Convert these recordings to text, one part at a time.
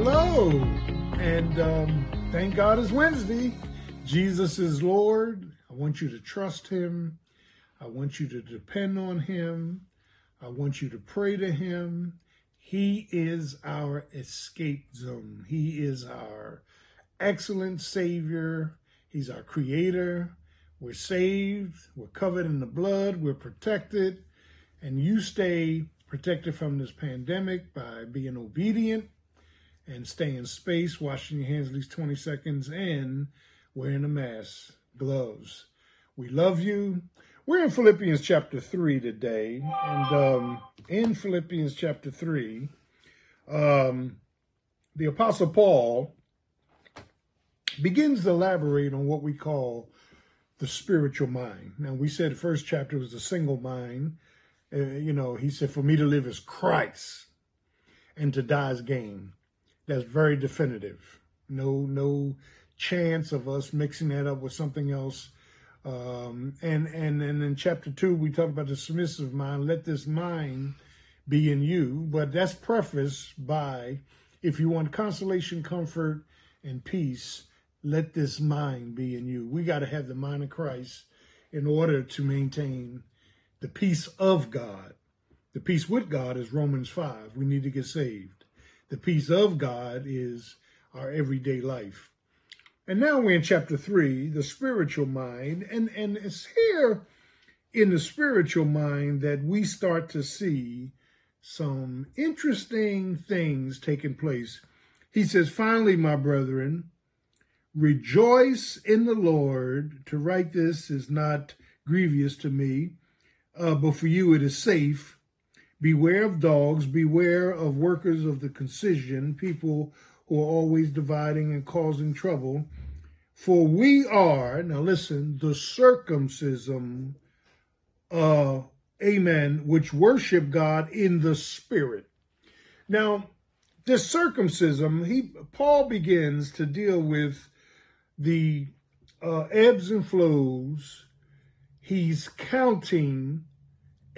Hello, and um, thank God it's Wednesday. Jesus is Lord. I want you to trust Him. I want you to depend on Him. I want you to pray to Him. He is our escape zone. He is our excellent Savior. He's our Creator. We're saved. We're covered in the blood. We're protected. And you stay protected from this pandemic by being obedient and stay in space, washing your hands at least 20 seconds, and wearing a mask, gloves. We love you. We're in Philippians chapter 3 today. And um, in Philippians chapter 3, um, the Apostle Paul begins to elaborate on what we call the spiritual mind. Now, we said the first chapter was a single mind. Uh, you know, he said, For me to live is Christ and to die is gain that's very definitive. No, no chance of us mixing that up with something else. Um, and and and in chapter two, we talk about the submissive mind. Let this mind be in you, but that's prefaced by, if you want consolation, comfort, and peace, let this mind be in you. We got to have the mind of Christ in order to maintain the peace of God. The peace with God is Romans 5. We need to get saved. The peace of God is our everyday life. And now we're in chapter three, the spiritual mind. And, and it's here in the spiritual mind that we start to see some interesting things taking place. He says, finally, my brethren, rejoice in the Lord. To write this is not grievous to me, uh, but for you it is safe. Beware of dogs, beware of workers of the concision, people who are always dividing and causing trouble. For we are, now listen, the circumcision, uh, amen, which worship God in the spirit. Now, this circumcision, he Paul begins to deal with the uh, ebbs and flows. He's counting,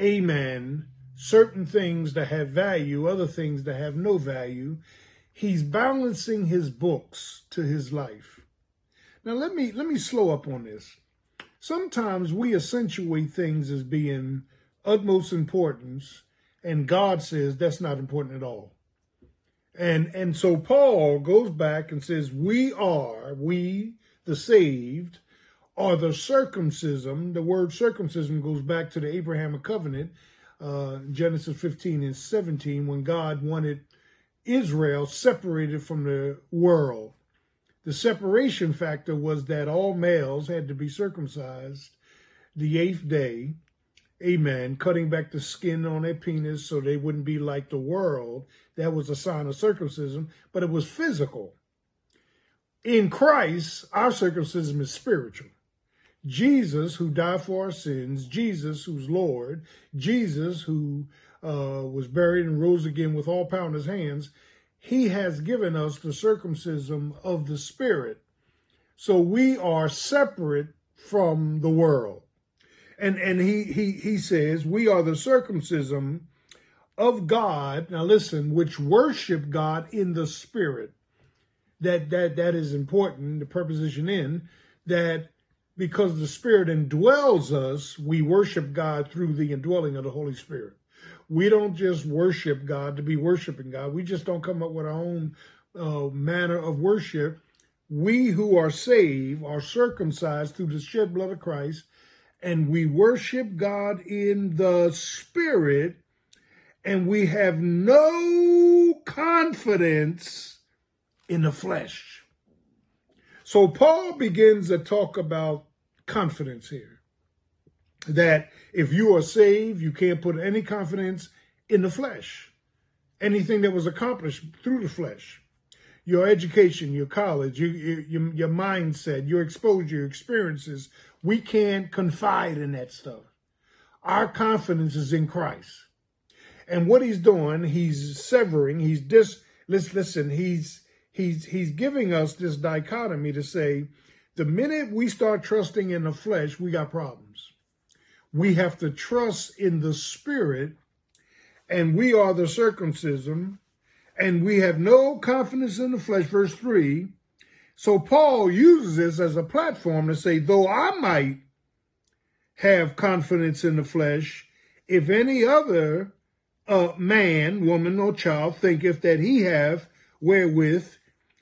amen, certain things that have value, other things that have no value. He's balancing his books to his life. Now let me let me slow up on this. Sometimes we accentuate things as being utmost importance, and God says that's not important at all. And and so Paul goes back and says, We are, we, the saved, are the circumcision. The word circumcision goes back to the Abrahamic covenant uh, Genesis 15 and 17 when God wanted Israel separated from the world. The separation factor was that all males had to be circumcised the eighth day, amen, cutting back the skin on their penis so they wouldn't be like the world. That was a sign of circumcision, but it was physical. In Christ, our circumcision is spiritual. Jesus, who died for our sins, Jesus, who's Lord, Jesus, who uh, was buried and rose again with all power in his hands, he has given us the circumcision of the Spirit. So we are separate from the world. And and he he he says we are the circumcision of God. Now listen, which worship God in the spirit. That that that is important, the preposition in, that because the Spirit indwells us, we worship God through the indwelling of the Holy Spirit. We don't just worship God to be worshiping God. We just don't come up with our own uh, manner of worship. We who are saved are circumcised through the shed blood of Christ, and we worship God in the Spirit, and we have no confidence in the flesh. So Paul begins to talk about confidence here. That if you are saved, you can't put any confidence in the flesh. Anything that was accomplished through the flesh. Your education, your college, your, your, your mindset, your exposure, your experiences, we can't confide in that stuff. Our confidence is in Christ. And what he's doing, he's severing, he's dis let's listen, he's he's he's giving us this dichotomy to say the minute we start trusting in the flesh, we got problems. We have to trust in the spirit, and we are the circumcision, and we have no confidence in the flesh, verse 3. So Paul uses this as a platform to say, though I might have confidence in the flesh, if any other uh, man, woman, or child thinketh that he have wherewith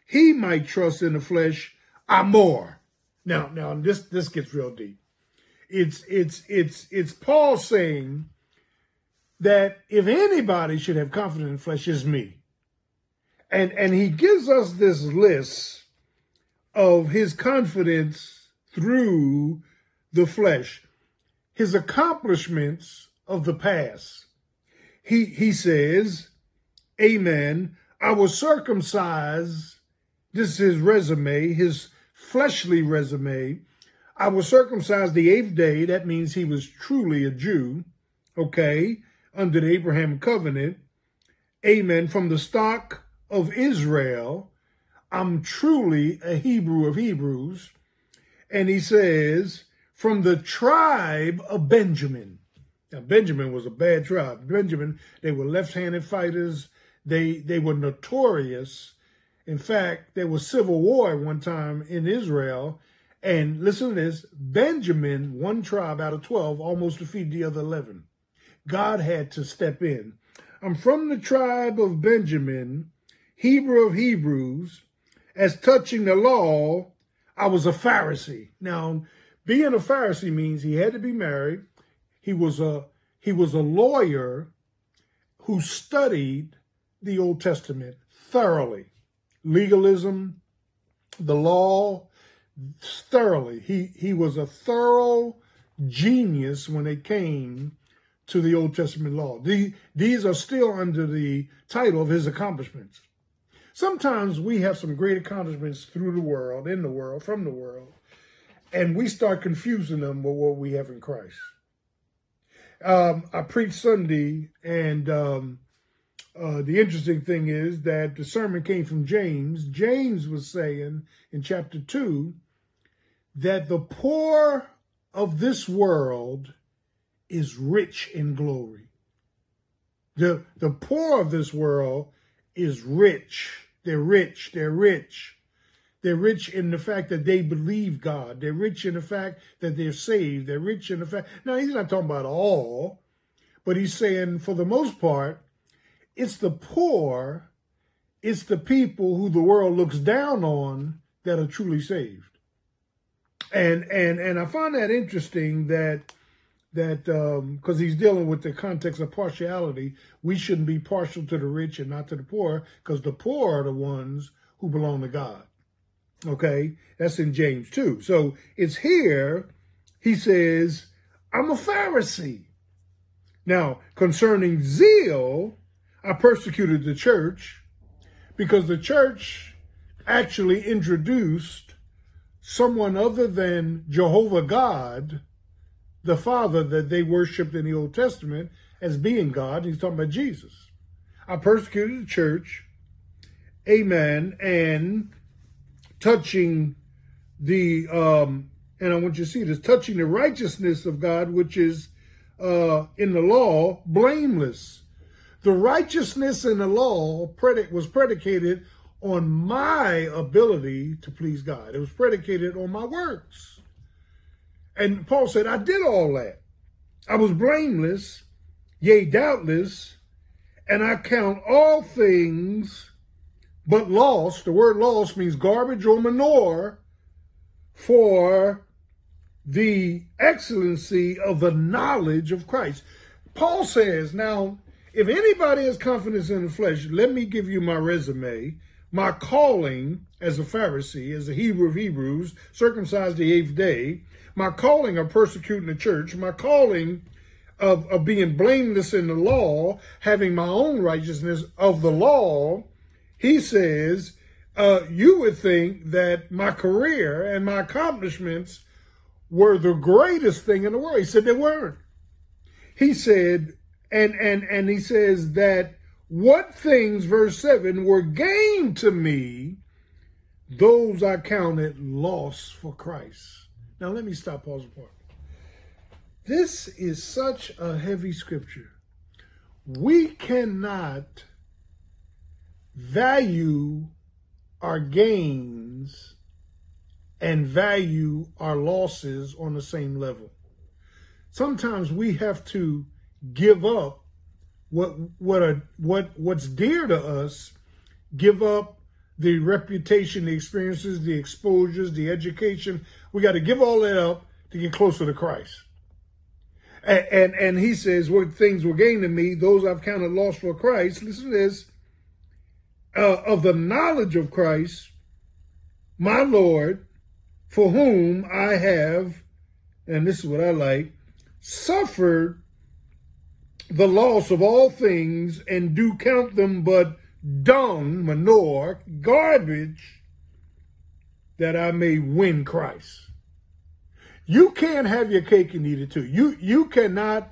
he might trust in the flesh, I more. Now, now this this gets real deep. It's it's it's it's Paul saying that if anybody should have confidence in flesh, is me. And and he gives us this list of his confidence through the flesh, his accomplishments of the past. He he says, Amen. I was circumcised. This is his resume, his fleshly resume. I was circumcised the eighth day. That means he was truly a Jew, okay, under the Abraham covenant. Amen. From the stock of Israel, I'm truly a Hebrew of Hebrews. And he says, from the tribe of Benjamin. Now, Benjamin was a bad tribe. Benjamin, they were left-handed fighters. They they were notorious. In fact, there was civil war at one time in Israel. And listen to this, Benjamin, one tribe out of 12, almost defeated the other 11. God had to step in. I'm from the tribe of Benjamin, Hebrew of Hebrews. As touching the law, I was a Pharisee. Now, being a Pharisee means he had to be married. He was a he was a lawyer who studied the Old Testament thoroughly. Legalism, the law, thoroughly. He he was a thorough genius when it came to the Old Testament law. The, these are still under the title of his accomplishments. Sometimes we have some great accomplishments through the world, in the world, from the world, and we start confusing them with what we have in Christ. Um, I preached Sunday, and um, uh, the interesting thing is that the sermon came from James. James was saying in chapter 2 that the poor of this world is rich in glory. The, the poor of this world is rich they're rich. They're rich. They're rich in the fact that they believe God. They're rich in the fact that they're saved. They're rich in the fact. Now, he's not talking about all, but he's saying for the most part, it's the poor, it's the people who the world looks down on that are truly saved. And and and I find that interesting that that because um, he's dealing with the context of partiality, we shouldn't be partial to the rich and not to the poor, because the poor are the ones who belong to God. Okay, that's in James 2. So it's here, he says, I'm a Pharisee. Now, concerning zeal, I persecuted the church because the church actually introduced someone other than Jehovah God the Father that they worshiped in the Old Testament as being God. He's talking about Jesus. I persecuted the church, amen, and touching the, um, and I want you to see this, touching the righteousness of God, which is uh, in the law, blameless. The righteousness in the law was predicated on my ability to please God. It was predicated on my works. And Paul said, I did all that. I was blameless, yea, doubtless, and I count all things but lost. The word lost means garbage or manure for the excellency of the knowledge of Christ. Paul says, now, if anybody has confidence in the flesh, let me give you my resume, my calling as a Pharisee, as a Hebrew of Hebrews, circumcised the eighth day, my calling of persecuting the church, my calling of, of being blameless in the law, having my own righteousness of the law, he says, uh, you would think that my career and my accomplishments were the greatest thing in the world. He said they weren't. He said, and and and he says that what things, verse 7, were gained to me, those I counted loss for Christ. Now, let me stop, pause, part. This is such a heavy scripture. We cannot value our gains and value our losses on the same level. Sometimes we have to give up what what a, what what's dear to us, give up the reputation, the experiences, the exposures, the education. We got to give all that up to get closer to Christ. And, and, and he says, what things were gained to me, those I've counted lost for Christ. Listen to this. Uh, of the knowledge of Christ, my Lord, for whom I have, and this is what I like, suffered the loss of all things and do count them but dung, manure, garbage, that I may win Christ. You can't have your cake and eat it too. You you cannot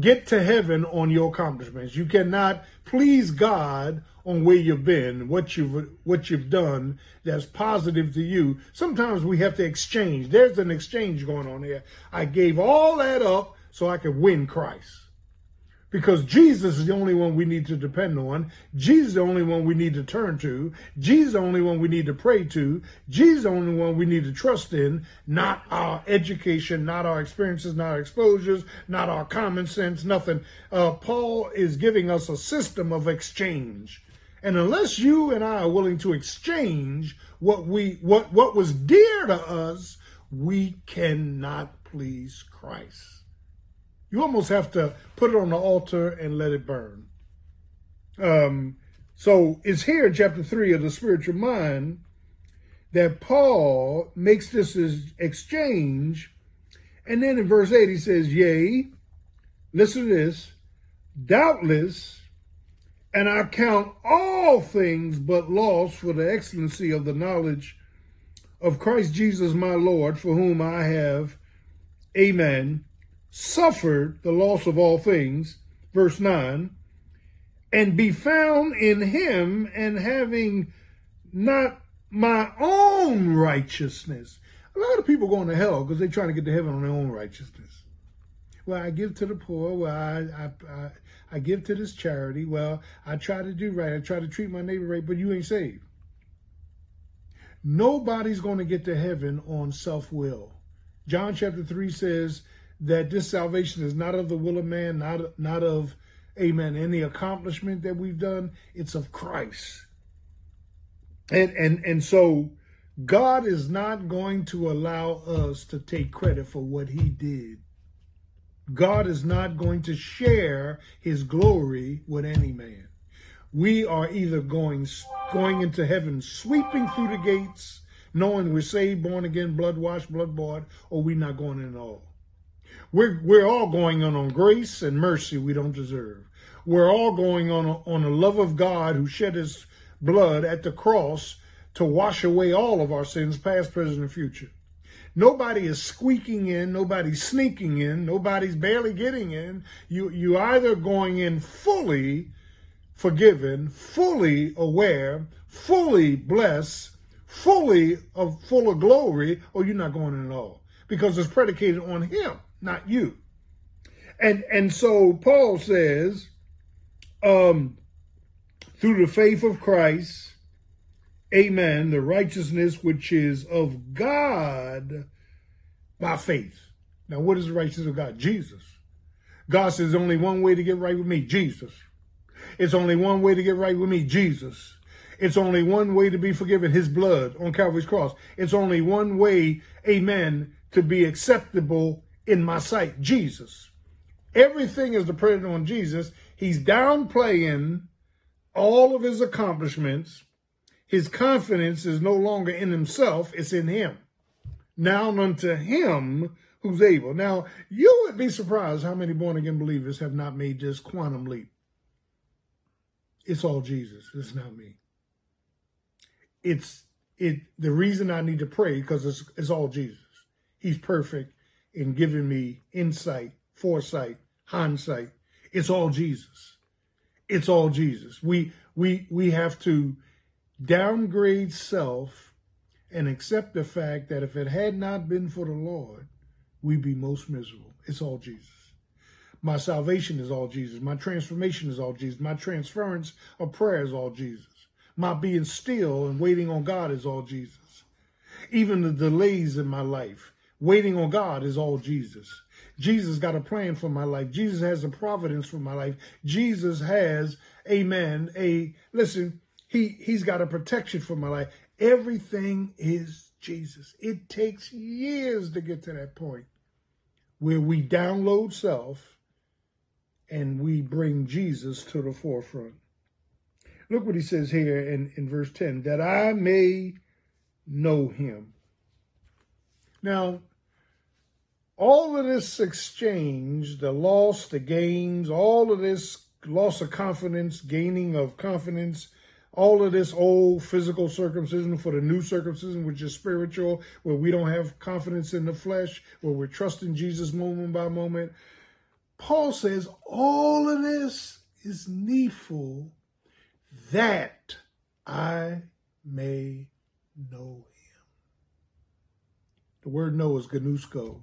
get to heaven on your accomplishments. You cannot please God on where you've been, what you've what you've done that's positive to you. Sometimes we have to exchange. There's an exchange going on here. I gave all that up so I could win Christ because Jesus is the only one we need to depend on. Jesus is the only one we need to turn to. Jesus is the only one we need to pray to. Jesus is the only one we need to trust in, not our education, not our experiences, not our exposures, not our common sense, nothing. Uh, Paul is giving us a system of exchange. And unless you and I are willing to exchange what we what what was dear to us, we cannot please Christ. You almost have to put it on the altar and let it burn. Um, so it's here in chapter 3 of the spiritual mind that Paul makes this exchange. And then in verse 8, he says, Yea, listen to this, doubtless, and I count all things but loss for the excellency of the knowledge of Christ Jesus my Lord, for whom I have, amen, suffered the loss of all things, verse 9, and be found in him and having not my own righteousness. A lot of people going to hell because they're trying to get to heaven on their own righteousness. Well, I give to the poor. Well, I, I, I, I give to this charity. Well, I try to do right. I try to treat my neighbor right, but you ain't saved. Nobody's going to get to heaven on self will. John chapter 3 says, that this salvation is not of the will of man, not, not of, amen, any accomplishment that we've done. It's of Christ. And, and, and so God is not going to allow us to take credit for what he did. God is not going to share his glory with any man. We are either going, going into heaven, sweeping through the gates, knowing we're saved, born again, blood washed, blood bought, or we're not going in at all. We're, we're all going on on grace and mercy we don't deserve. We're all going on on the love of God who shed his blood at the cross to wash away all of our sins, past, present, and future. Nobody is squeaking in, nobody's sneaking in, nobody's barely getting in. You you either going in fully forgiven, fully aware, fully blessed, fully of full of glory, or you're not going in at all. Because it's predicated on him not you. And and so Paul says, um, through the faith of Christ, amen, the righteousness which is of God by faith. Now, what is the righteousness of God? Jesus. God says only one way to get right with me, Jesus. It's only one way to get right with me, Jesus. It's only one way to be forgiven, his blood on Calvary's cross. It's only one way, amen, to be acceptable in my sight, Jesus. Everything is dependent on Jesus. He's downplaying all of his accomplishments. His confidence is no longer in himself, it's in him. Now unto him who's able. Now, you would be surprised how many born again believers have not made this quantum leap. It's all Jesus. It's not me. It's it the reason I need to pray because it's it's all Jesus. He's perfect in giving me insight, foresight, hindsight. It's all Jesus. It's all Jesus. We we we have to downgrade self and accept the fact that if it had not been for the Lord, we'd be most miserable. It's all Jesus. My salvation is all Jesus. My transformation is all Jesus. My transference of prayer is all Jesus. My being still and waiting on God is all Jesus. Even the delays in my life, waiting on God is all Jesus. Jesus got a plan for my life. Jesus has a providence for my life. Jesus has, amen, a, listen, he, he's got a protection for my life. Everything is Jesus. It takes years to get to that point where we download self and we bring Jesus to the forefront. Look what he says here in, in verse 10 that I may know him. Now, all of this exchange, the loss, the gains, all of this loss of confidence, gaining of confidence, all of this old physical circumcision for the new circumcision, which is spiritual, where we don't have confidence in the flesh, where we're trusting Jesus moment by moment. Paul says all of this is needful that I may know him. The word know is ginosko,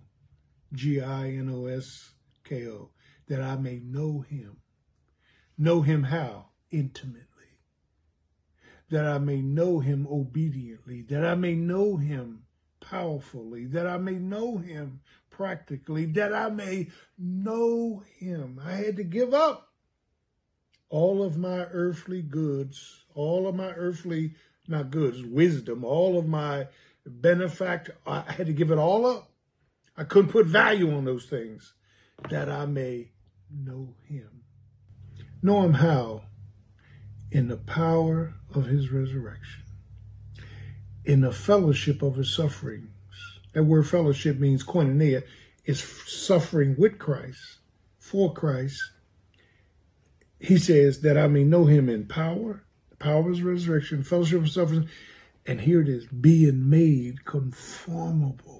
G I N O S K O, that I may know him. Know him how? Intimately. That I may know him obediently, that I may know him powerfully, that I may know him practically, that I may know him. I had to give up all of my earthly goods, all of my earthly, not goods, wisdom, all of my benefactor, I had to give it all up. I couldn't put value on those things that I may know him. Know him how? In the power of his resurrection, in the fellowship of his sufferings. That word fellowship means koinonia, is suffering with Christ, for Christ, he says that I may know him in power, the power of his resurrection, fellowship of suffering, and here it is, being made conformable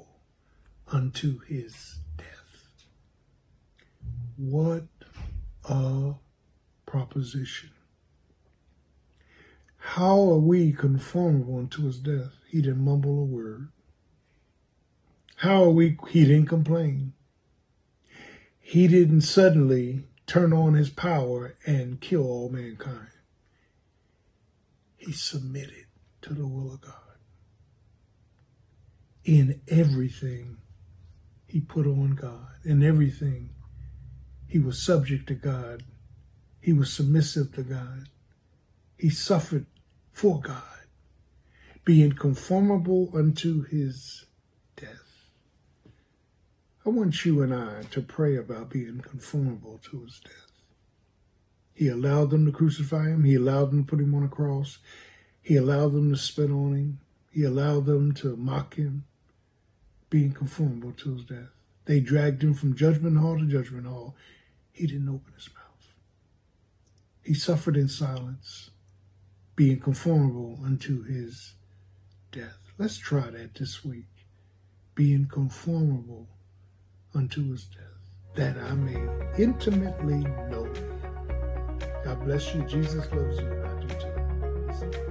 unto his death. What a proposition. How are we conformable unto his death? He didn't mumble a word. How are we? He didn't complain. He didn't suddenly turn on his power and kill all mankind. He submitted to the will of God. In everything, he put on God. In everything, he was subject to God. He was submissive to God. He suffered for God, being conformable unto his death. I want you and I to pray about being conformable to his death. He allowed them to crucify him. He allowed them to put him on a cross. He allowed them to spit on him. He allowed them to mock him, being conformable to his death. They dragged him from judgment hall to judgment hall. He didn't open his mouth. He suffered in silence, being conformable unto his death. Let's try that this week. Being conformable unto his death, that I may intimately know. God bless you. Jesus loves you, I do too.